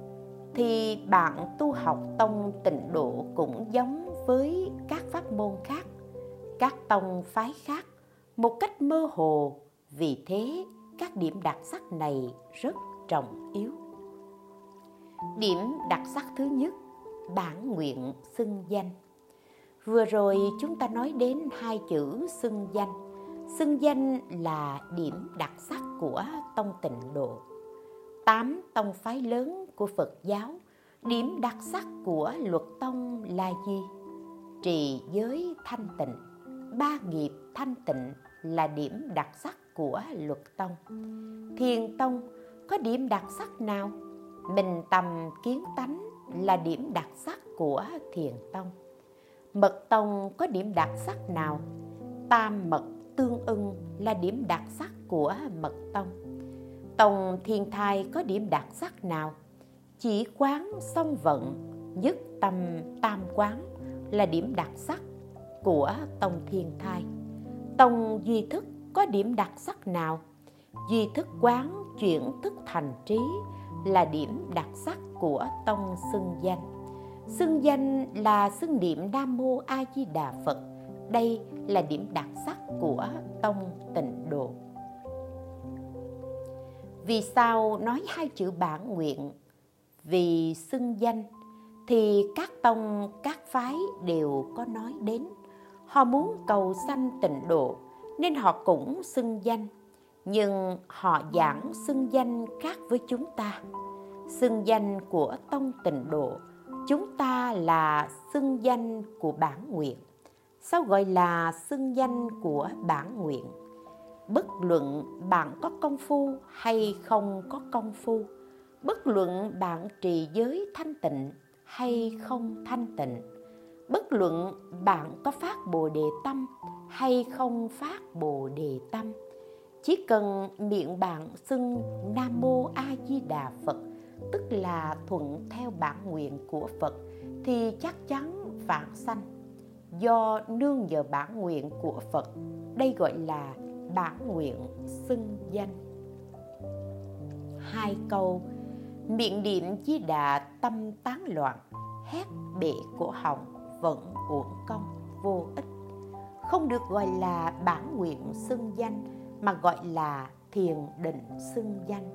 thì bạn tu học tông tịnh độ cũng giống với các pháp môn khác, các tông phái khác. Một cách mơ hồ, vì thế các điểm đặc sắc này rất trọng yếu. Điểm đặc sắc thứ nhất, bản nguyện xưng danh. Vừa rồi chúng ta nói đến hai chữ xưng danh. Xưng danh là điểm đặc sắc của tông tịnh độ tám tông phái lớn của phật giáo. Điểm đặc sắc của luật tông là gì? Trì giới thanh tịnh. Ba nghiệp thanh tịnh là điểm đặc sắc của luật tông. Thiền tông có điểm đặc sắc nào? Bình tâm kiến tánh là điểm đặc sắc của thiền tông. Mật tông có điểm đặc sắc nào? Tam mật tương ưng là điểm đặc sắc của mật tông tông thiên thai có điểm đặc sắc nào? Chỉ quán song vận nhất tâm tam quán là điểm đặc sắc của tông thiên thai. Tông duy thức có điểm đặc sắc nào? Duy thức quán chuyển thức thành trí là điểm đặc sắc của tông xưng danh. Xưng danh là xưng niệm nam mô a di đà phật. Đây là điểm đặc sắc của tông tịnh độ vì sao nói hai chữ bản nguyện? Vì xưng danh thì các tông, các phái đều có nói đến. Họ muốn cầu sanh tịnh độ nên họ cũng xưng danh. Nhưng họ giảng xưng danh khác với chúng ta. Xưng danh của tông tịnh độ, chúng ta là xưng danh của bản nguyện. Sao gọi là xưng danh của bản nguyện? Bất luận bạn có công phu hay không có công phu, bất luận bạn trì giới thanh tịnh hay không thanh tịnh, bất luận bạn có phát bồ đề tâm hay không phát bồ đề tâm. Chỉ cần miệng bạn xưng nam mô a di đà phật, tức là thuận theo bản nguyện của phật, thì chắc chắn vãng sanh. Do nương nhờ bản nguyện của phật, đây gọi là bản nguyện xưng danh. Hai câu, miệng niệm chí đà tâm tán loạn, hét bể cổ họng vẫn uổng công, vô ích. Không được gọi là bản nguyện xưng danh, mà gọi là thiền định xưng danh.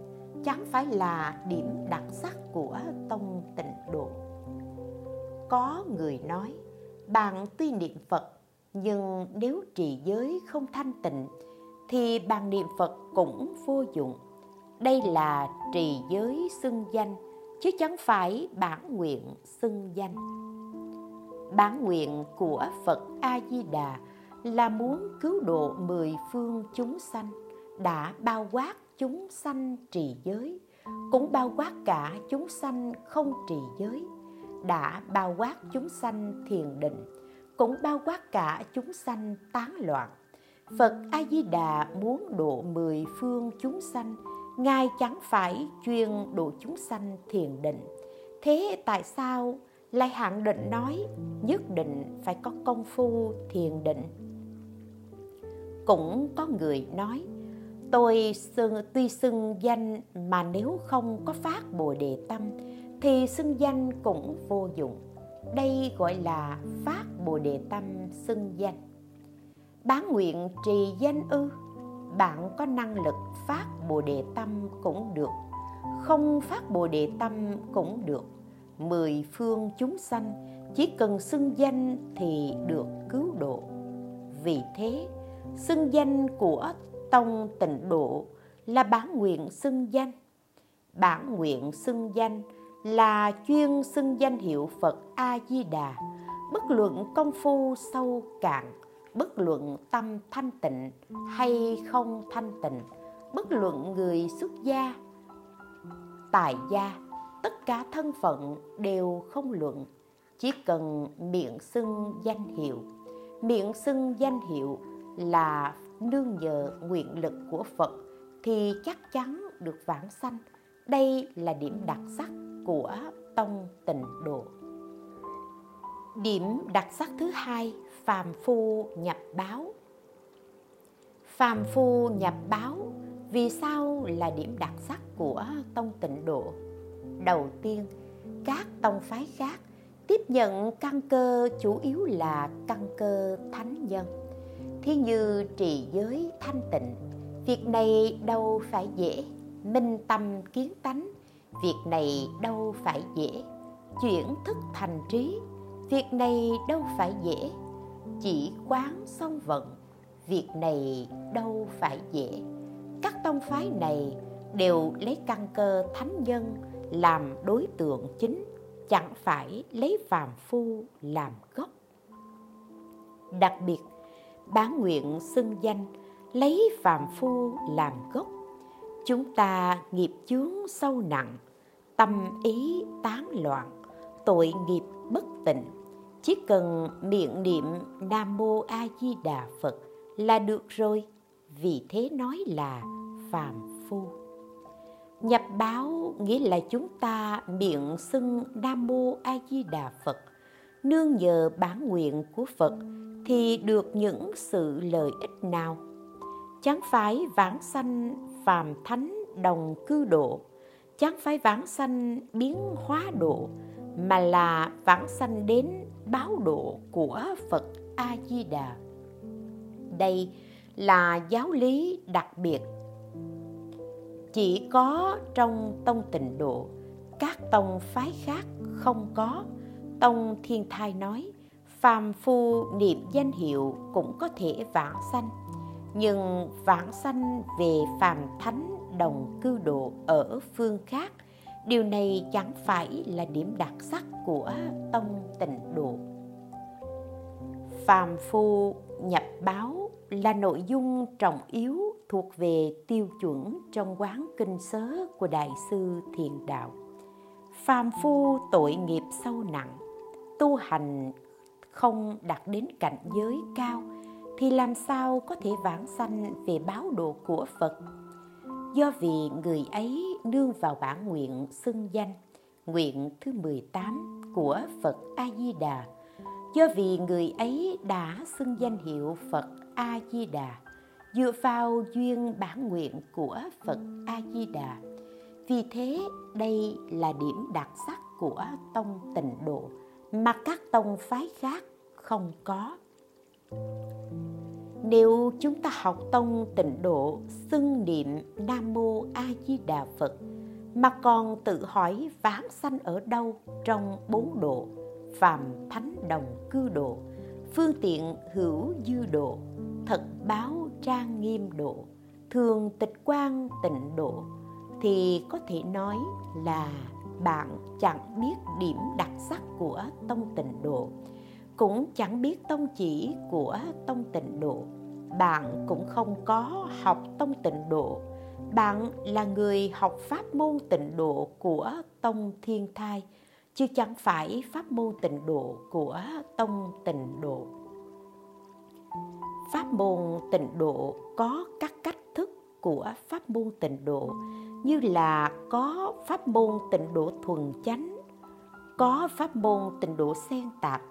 Chẳng phải là điểm đặc sắc của tông tịnh độ. Có người nói, bạn tuy niệm phật, nhưng nếu trì giới không thanh tịnh thì bàn niệm phật cũng vô dụng. Đây là trì giới xưng danh, chứ chẳng phải bản nguyện xưng danh. Bản nguyện của phật a di đà là muốn cứu độ mười phương chúng sanh, đã bao quát chúng sanh trì giới, cũng bao quát cả chúng sanh không trì giới, đã bao quát chúng sanh thiền định, cũng bao quát cả chúng sanh tán loạn phật a di đà muốn độ mười phương chúng sanh ngài chẳng phải chuyên độ chúng sanh thiền định. Thế tại sao lại hạn định nói nhất định phải có công phu thiền định? Cũng có người nói tôi xưng, tuy xưng danh mà nếu không có phát bồ đề tâm thì xưng danh cũng vô dụng. Đây gọi là phát bồ đề tâm xưng danh bán nguyện trì danh ư, bạn có năng lực phát bồ đề tâm cũng được, không phát bồ đề tâm cũng được. Mười phương chúng sanh, chỉ cần xưng danh thì được cứu độ. Vì thế, xưng danh của tông tịnh độ là bản nguyện xưng danh. Bản nguyện xưng danh là chuyên xưng danh hiệu phật a di đà. Bất luận công phu sâu cạn bất luận tâm thanh tịnh hay không thanh tịnh, bất luận người xuất gia, tài gia, tất cả thân phận đều không luận. Chỉ cần miệng xưng danh hiệu. Miệng xưng danh hiệu là nương nhờ nguyện lực của phật thì chắc chắn được vãng sanh. Đây là điểm đặc sắc của tông tịnh độ điểm đặc sắc thứ hai, phàm phu nhập báo. Phàm phu nhập báo, vì sao là điểm đặc sắc của tông tịnh độ? Đầu tiên, các tông phái khác tiếp nhận căn cơ chủ yếu là căn cơ thánh nhân. Thí như trì giới thanh tịnh, việc này đâu phải dễ. Minh tâm kiến tánh, việc này đâu phải dễ. Chuyển thức thành trí việc này đâu phải dễ. Chỉ quán song vận, việc này đâu phải dễ. Các tông phái này đều lấy căn cơ thánh nhân làm đối tượng chính, chẳng phải lấy phàm phu làm gốc. Đặc biệt bán nguyện xưng danh, lấy phàm phu làm gốc. Chúng ta nghiệp chướng sâu nặng, tâm ý tán loạn, tội nghiệp bất tịnh chỉ cần miệng niệm nam mô a di đà phật là được rồi. Vì thế nói là phàm phu. Nhập báo nghĩa là chúng ta miệng xưng nam mô a di đà phật. Nương nhờ bản nguyện của phật thì được những sự lợi ích nào? Chẳng phải vãng sanh phàm thánh đồng cư độ, chẳng phải vãng sanh biến hóa độ, mà là vãng sanh đến báo độ của phật a di đà đây là giáo lý đặc biệt. Chỉ có trong tông tịnh độ, các tông phái khác không có, tông thiên thai nói, phàm phu niệm danh hiệu cũng có thể vãng sanh. Nhưng vãng sanh về phàm thánh đồng cư độ ở phương khác điều này chẳng phải là điểm đặc sắc của tông tịnh độ phàm phu nhập báo là nội dung trọng yếu thuộc về tiêu chuẩn trong quán kinh sớ của đại sư thiền đạo phàm phu tội nghiệp sâu nặng, tu hành không đạt đến cảnh giới cao thì làm sao có thể vãng sanh về báo độ của Phật? Do vì người ấy nương vào bản nguyện xưng danh, nguyện thứ 18 của Phật A-di-đà. Do vì người ấy đã xưng danh hiệu Phật A-di-đà, dựa vào duyên bản nguyện của Phật A-di-đà. Vì thế, đây là điểm đặc sắc của tông tịnh độ mà các tông phái khác không có nếu chúng ta học tông tịnh độ, xưng niệm nam mô a di đà phật, mà còn tự hỏi vãng sanh ở đâu trong bốn độ, phàm thánh đồng cư độ, phương tiện hữu dư độ, thật báo trang nghiêm độ, thường tịch quan tịnh độ, thì có thể nói là bạn chẳng biết điểm đặc sắc của tông tịnh độ cũng chẳng biết tông chỉ của tông tịnh độ. Bạn cũng không có học tông tịnh độ. Bạn là người học pháp môn tịnh độ của tông thiên thai, chứ chẳng phải pháp môn tịnh độ của tông tịnh độ. Pháp môn tịnh độ có các cách thức của pháp môn tịnh độ, như là có pháp môn tịnh độ thuần chánh, có pháp môn tịnh độ xen tạp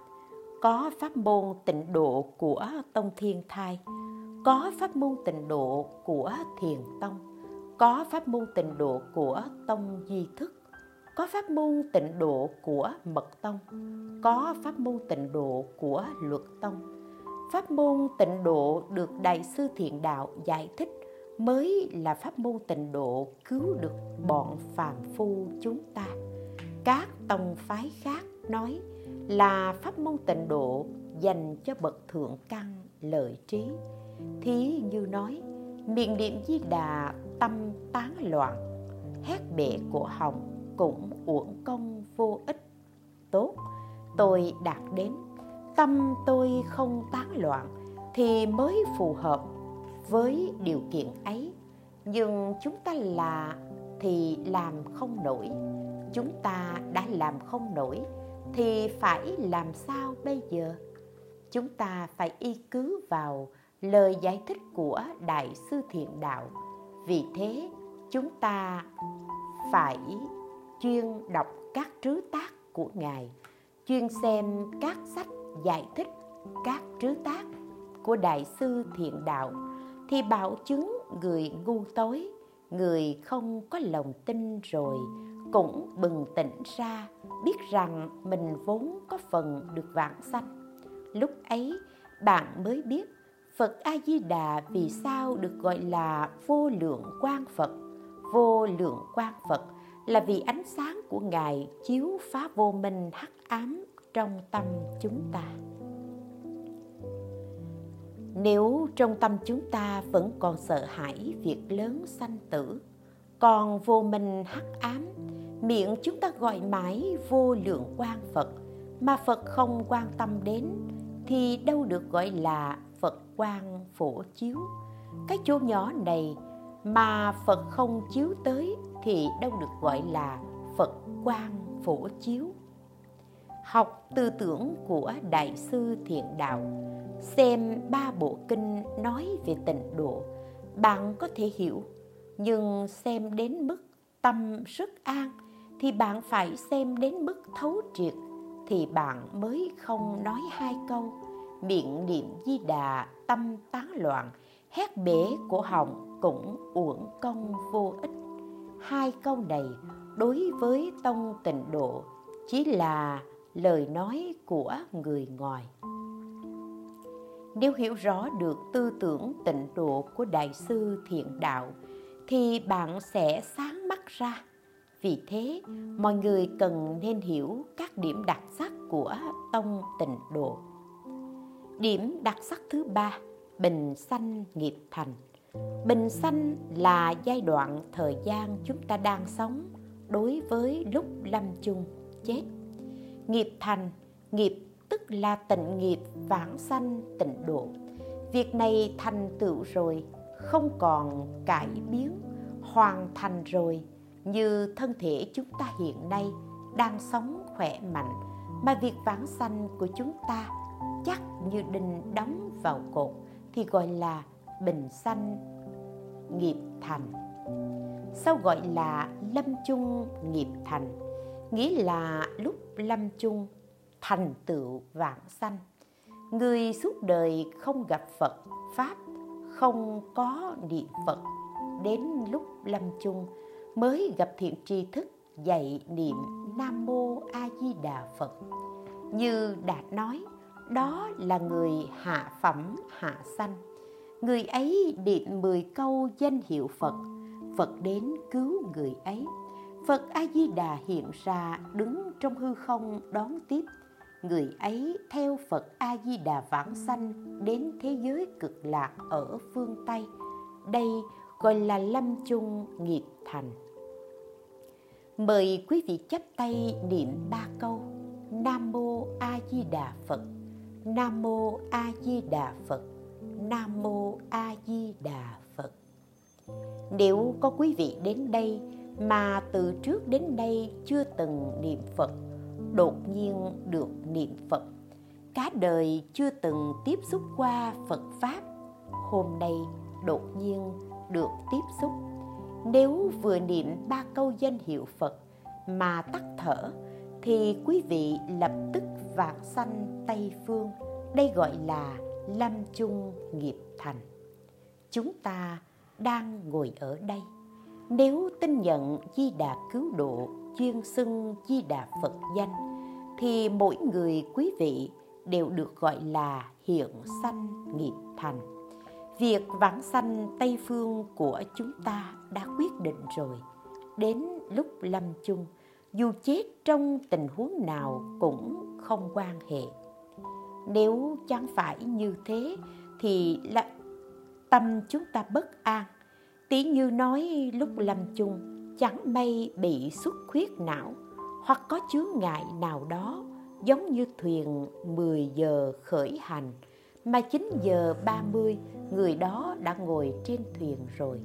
có pháp môn tịnh độ của tông thiên thai, có pháp môn tịnh độ của thiền tông, có pháp môn tịnh độ của tông di thức, có pháp môn tịnh độ của mật tông, có pháp môn tịnh độ của luật tông. Pháp môn tịnh độ được đại sư thiện đạo giải thích mới là pháp môn tịnh độ cứu được bọn phàm phu chúng ta. Các tông phái khác nói là pháp môn tịnh độ dành cho bậc thượng căn lợi trí. Thí như nói, miệng niệm di đà tâm tán loạn, hét bệ của hồng cũng uổng công vô ích. Tốt, tôi đạt đến, tâm tôi không tán loạn thì mới phù hợp với điều kiện ấy. Nhưng chúng ta là thì làm không nổi, chúng ta đã làm không nổi thì phải làm sao bây giờ? Chúng ta phải y cứ vào lời giải thích của đại sư thiện đạo. Vì thế, chúng ta phải chuyên đọc các trứ tác của ngài, chuyên xem các sách giải thích các trứ tác của đại sư thiện đạo, thì bảo chứng người ngu tối, người không có lòng tin rồi cũng bừng tỉnh ra, biết rằng mình vốn có phần được vãng sanh. Lúc ấy, bạn mới biết phật a di đà vì sao được gọi là vô lượng quang phật. Vô lượng quang phật là vì ánh sáng của ngài chiếu phá vô minh hắc ám trong tâm chúng ta. Nếu trong tâm chúng ta vẫn còn sợ hãi việc lớn sanh tử, còn vô minh hắc ám miệng chúng ta gọi mãi vô lượng quan phật, mà phật không quan tâm đến, thì đâu được gọi là phật quan phổ chiếu. Cái chỗ nhỏ này mà phật không chiếu tới thì đâu được gọi là phật quan phổ chiếu. Học tư tưởng của đại sư thiện đạo, xem ba bộ kinh nói về tịnh độ, bạn có thể hiểu, nhưng xem đến mức tâm rất an thì bạn phải xem đến mức thấu triệt, thì bạn mới không nói hai câu. Miệng niệm di đà, tâm tán loạn, hét bể của họng cũng uổng công vô ích. Hai câu này đối với tông tịnh độ chỉ là lời nói của người ngoài. Nếu hiểu rõ được tư tưởng tịnh độ của đại sư thiện đạo, thì bạn sẽ sáng mắt ra vì thế, mọi người cần nên hiểu các điểm đặc sắc của tông tịnh độ. Điểm đặc sắc thứ ba, bình sanh nghiệp thành. Bình sanh là giai đoạn thời gian chúng ta đang sống đối với lúc lâm chung, chết. Nghiệp thành, nghiệp tức là tịnh nghiệp vãng sanh tịnh độ. Việc này thành tựu rồi, không còn cải biến, hoàn thành rồi như thân thể chúng ta hiện nay đang sống khỏe mạnh, mà việc vãng sanh của chúng ta chắc như đinh đóng vào cột thì gọi là bình sanh, nghiệp thành. Sau gọi là lâm chung, nghiệp thành? Nghĩa là lúc lâm chung, thành tựu vãng sanh. Người suốt đời không gặp phật, pháp không có niệm phật. Đến lúc lâm chung mới gặp thiện tri thức dạy niệm nam mô a di đà phật. Như đã nói, đó là người hạ phẩm, hạ sanh. Người ấy niệm mười câu danh hiệu phật. Phật đến cứu người ấy. Phật a di đà hiện ra đứng trong hư không đón tiếp. Người ấy theo phật a di đà vãng sanh đến thế giới cực lạc ở phương tây. Đây gọi là lâm chung nghiệp thành mời quý vị chắp tay niệm ba câu. Nam mô a di đà phật. Nam mô a di đà phật. Nam mô a di đà phật. Nếu có quý vị đến đây mà từ trước đến đây chưa từng niệm phật, đột nhiên được niệm phật, cả đời chưa từng tiếp xúc qua phật pháp, hôm nay đột nhiên được tiếp xúc nếu vừa niệm ba câu danh hiệu phật mà tắt thở, thì quý vị lập tức vạn sanh tây phương, đây gọi là lâm chung nghiệp thành. Chúng ta đang ngồi ở đây. Nếu tin nhận di đà cứu độ, chuyên xưng di đà phật danh, thì mỗi người quý vị đều được gọi là hiện sanh nghiệp thành. Việc vãng sanh tây phương của chúng ta đã quyết định rồi. Đến lúc lâm chung, dù chết trong tình huống nào cũng không quan hệ. Nếu chẳng phải như thế, thì là tâm chúng ta bất an. Tí như nói lúc lâm chung, chẳng may bị xuất huyết não, hoặc có chướng ngại nào đó, giống như thuyền 10 giờ khởi hành, mà 9 giờ 30 người đó đã ngồi trên thuyền rồi.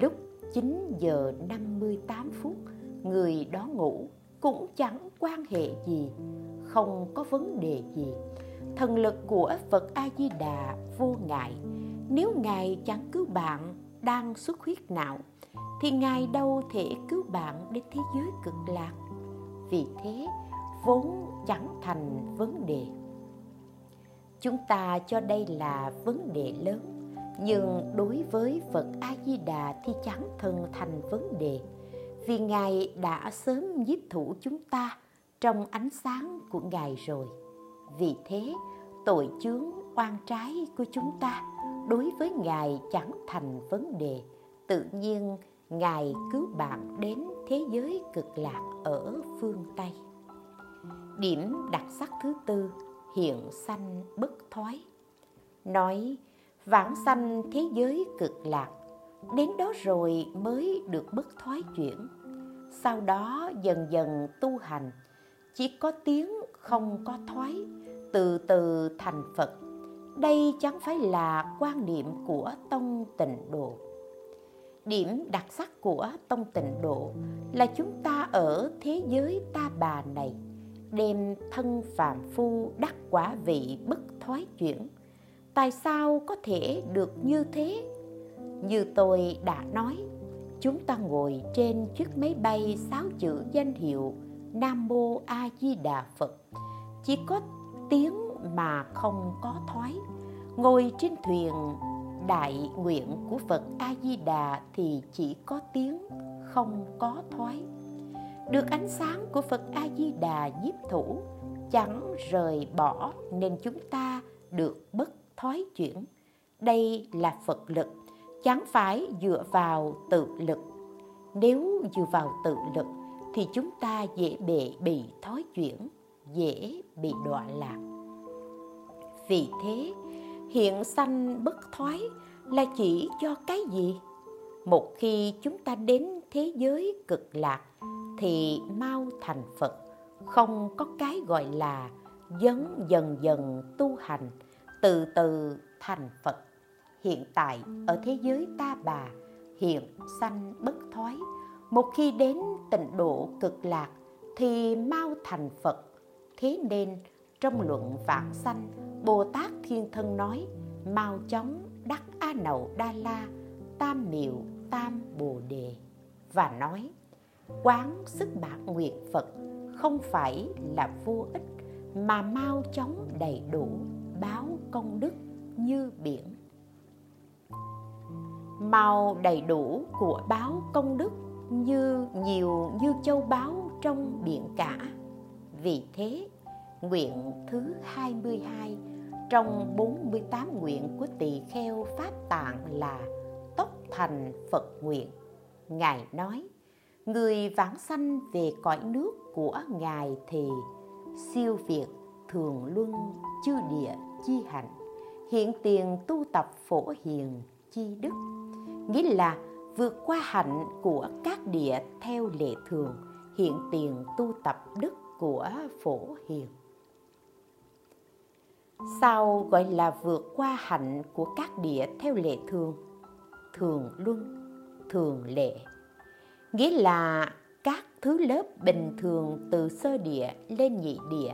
Lúc 9 giờ 58 phút người đó ngủ cũng chẳng quan hệ gì, không có vấn đề gì. Thần lực của Phật A Di Đà vô ngại. Nếu ngài chẳng cứu bạn đang xuất huyết não thì ngài đâu thể cứu bạn đến thế giới cực lạc. Vì thế, vốn chẳng thành vấn đề chúng ta cho đây là vấn đề lớn nhưng đối với phật a di đà thì chẳng thân thành vấn đề, vì ngài đã sớm nhiếp thủ chúng ta trong ánh sáng của ngài rồi. Vì thế, tội chướng, oan trái của chúng ta đối với ngài chẳng thành vấn đề. Tự nhiên, ngài cứu bạn đến thế giới cực lạc ở phương tây. Điểm đặc sắc thứ tư, hiện sanh bất thoái. Nói vãng sanh thế giới cực lạc. Đến đó rồi mới được bất thoái chuyển. Sau đó dần dần tu hành. Chỉ có tiếng không có thoái, từ từ thành phật. Đây chẳng phải là quan niệm của tông tịnh độ. Điểm đặc sắc của tông tịnh độ là chúng ta ở thế giới ta bà này, đem thân phàm phu đắc quả vị bất thoái chuyển tại sao có thể được như thế? Như tôi đã nói, chúng ta ngồi trên chiếc máy bay sáu chữ danh hiệu nam mô a di đà phật. Chỉ có tiếng mà không có thoái. Ngồi trên thuyền, đại nguyện của phật a di đà thì chỉ có tiếng, không có thoái. Được ánh sáng của Phật A Di Đà nhiếp thủ, chẳng rời bỏ nên chúng ta được bất thoái chuyển. Đây là Phật lực, chẳng phải dựa vào tự lực. Nếu dựa vào tự lực thì chúng ta dễ bị bị thói chuyển, dễ bị đọa lạc. Vì thế, hiện sanh bất thoái là chỉ cho cái gì? Một khi chúng ta đến thế giới cực lạc thì mau thành phật không có cái gọi là dấn dần dần tu hành từ từ thành phật. Hiện tại ở thế giới ta bà, hiện sanh bất thoái. Một khi đến tịnh độ cực lạc thì mau thành phật. Thế nên trong luận vạn sanh, bồ tát thiên thân nói, mau chóng đắc a nậu đa la, tam miệu, tam bồ đề. Và nói, quán sức bản nguyện phật không phải là vô ích, mà mau chóng đầy đủ công đức như biển màu đầy đủ của báo công đức như nhiều như châu báu trong biển cả vì thế nguyện thứ 22 trong 48 nguyện của tỳ kheo Pháp Tạng là tốc thành Phật nguyện. Ngài nói, người vãng sanh về cõi nước của Ngài thì siêu việt thường luân chư địa chi hạnh, hiện tiền tu tập phổ hiền chi đức. Nghĩa là vượt qua hạnh của các địa theo lệ thường, hiện tiền tu tập đức của phổ hiền sau gọi là vượt qua hạnh của các địa theo lệ thường thường luân thường lệ nghĩa là các thứ lớp bình thường từ sơ địa lên nhị địa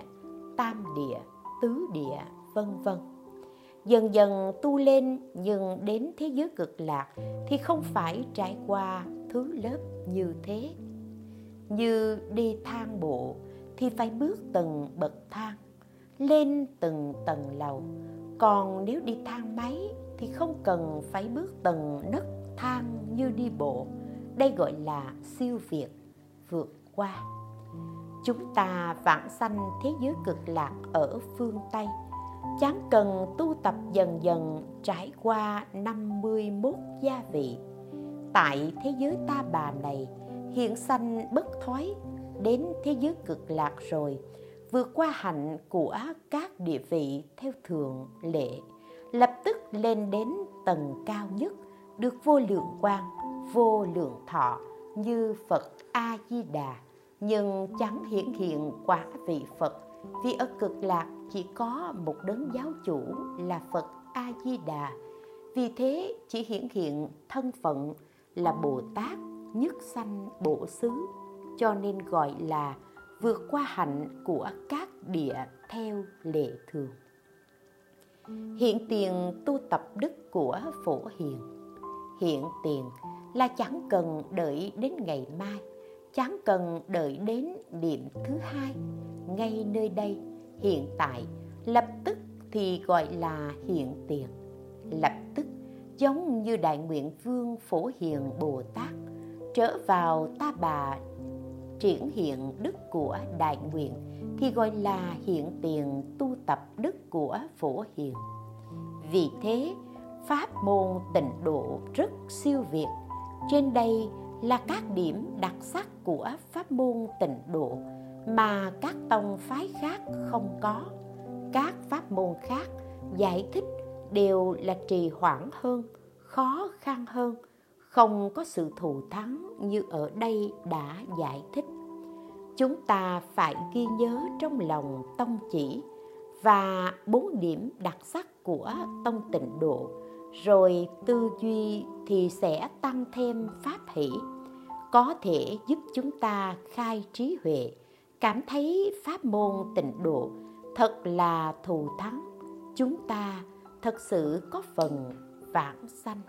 tam địa tứ địa vân vân. Dần dần tu lên nhưng đến thế giới cực lạc thì không phải trải qua thứ lớp như thế. Như đi thang bộ thì phải bước từng bậc thang, lên từng tầng lầu. Còn nếu đi thang máy thì không cần phải bước từng nấc thang như đi bộ. Đây gọi là siêu việt, vượt qua. Chúng ta vãng sanh thế giới cực lạc ở phương Tây chán cần tu tập dần dần trải qua 51 gia vị. Tại thế giới ta bà này, hiện sanh bất thoái, đến thế giới cực lạc rồi, vượt qua hạnh của các địa vị theo thường lệ, lập tức lên đến tầng cao nhất, được vô lượng quang, vô lượng thọ như phật a di đà. Nhưng chẳng hiển hiện quả vị phật vì ở cực lạc chỉ có một đấng giáo chủ là phật a di đà vì thế chỉ hiển hiện thân phận là bồ tát nhất sanh bổ xứ, cho nên gọi là vượt qua hạnh của các địa theo lệ thường. Hiện tiền tu tập đức của phổ hiền. Hiện tiền là chẳng cần đợi đến ngày mai, chẳng cần đợi đến điểm thứ hai ngay nơi đây. Hiện tại, lập tức thì gọi là hiện tiền. Lập tức, giống như đại nguyện vương phổ hiền bồ tát, trở vào ta bà triển hiện đức của đại nguyện, thì gọi là hiện tiền tu tập đức của phổ hiền. Vì thế, pháp môn tịnh độ rất siêu việt. Trên đây là các điểm đặc sắc của pháp môn tịnh độ mà các tông phái khác không có. Các pháp môn khác giải thích đều là trì hoãn hơn, khó khăn hơn, không có sự thù thắng như ở đây đã giải thích. Chúng ta phải ghi nhớ trong lòng tông chỉ và bốn điểm đặc sắc của tông tịnh độ. Rồi tư duy thì sẽ tăng thêm pháp hỷ, có thể giúp chúng ta khai trí huệ cảm thấy pháp môn tịnh độ thật là thù thắng. Chúng ta thật sự có phần vãng sanh.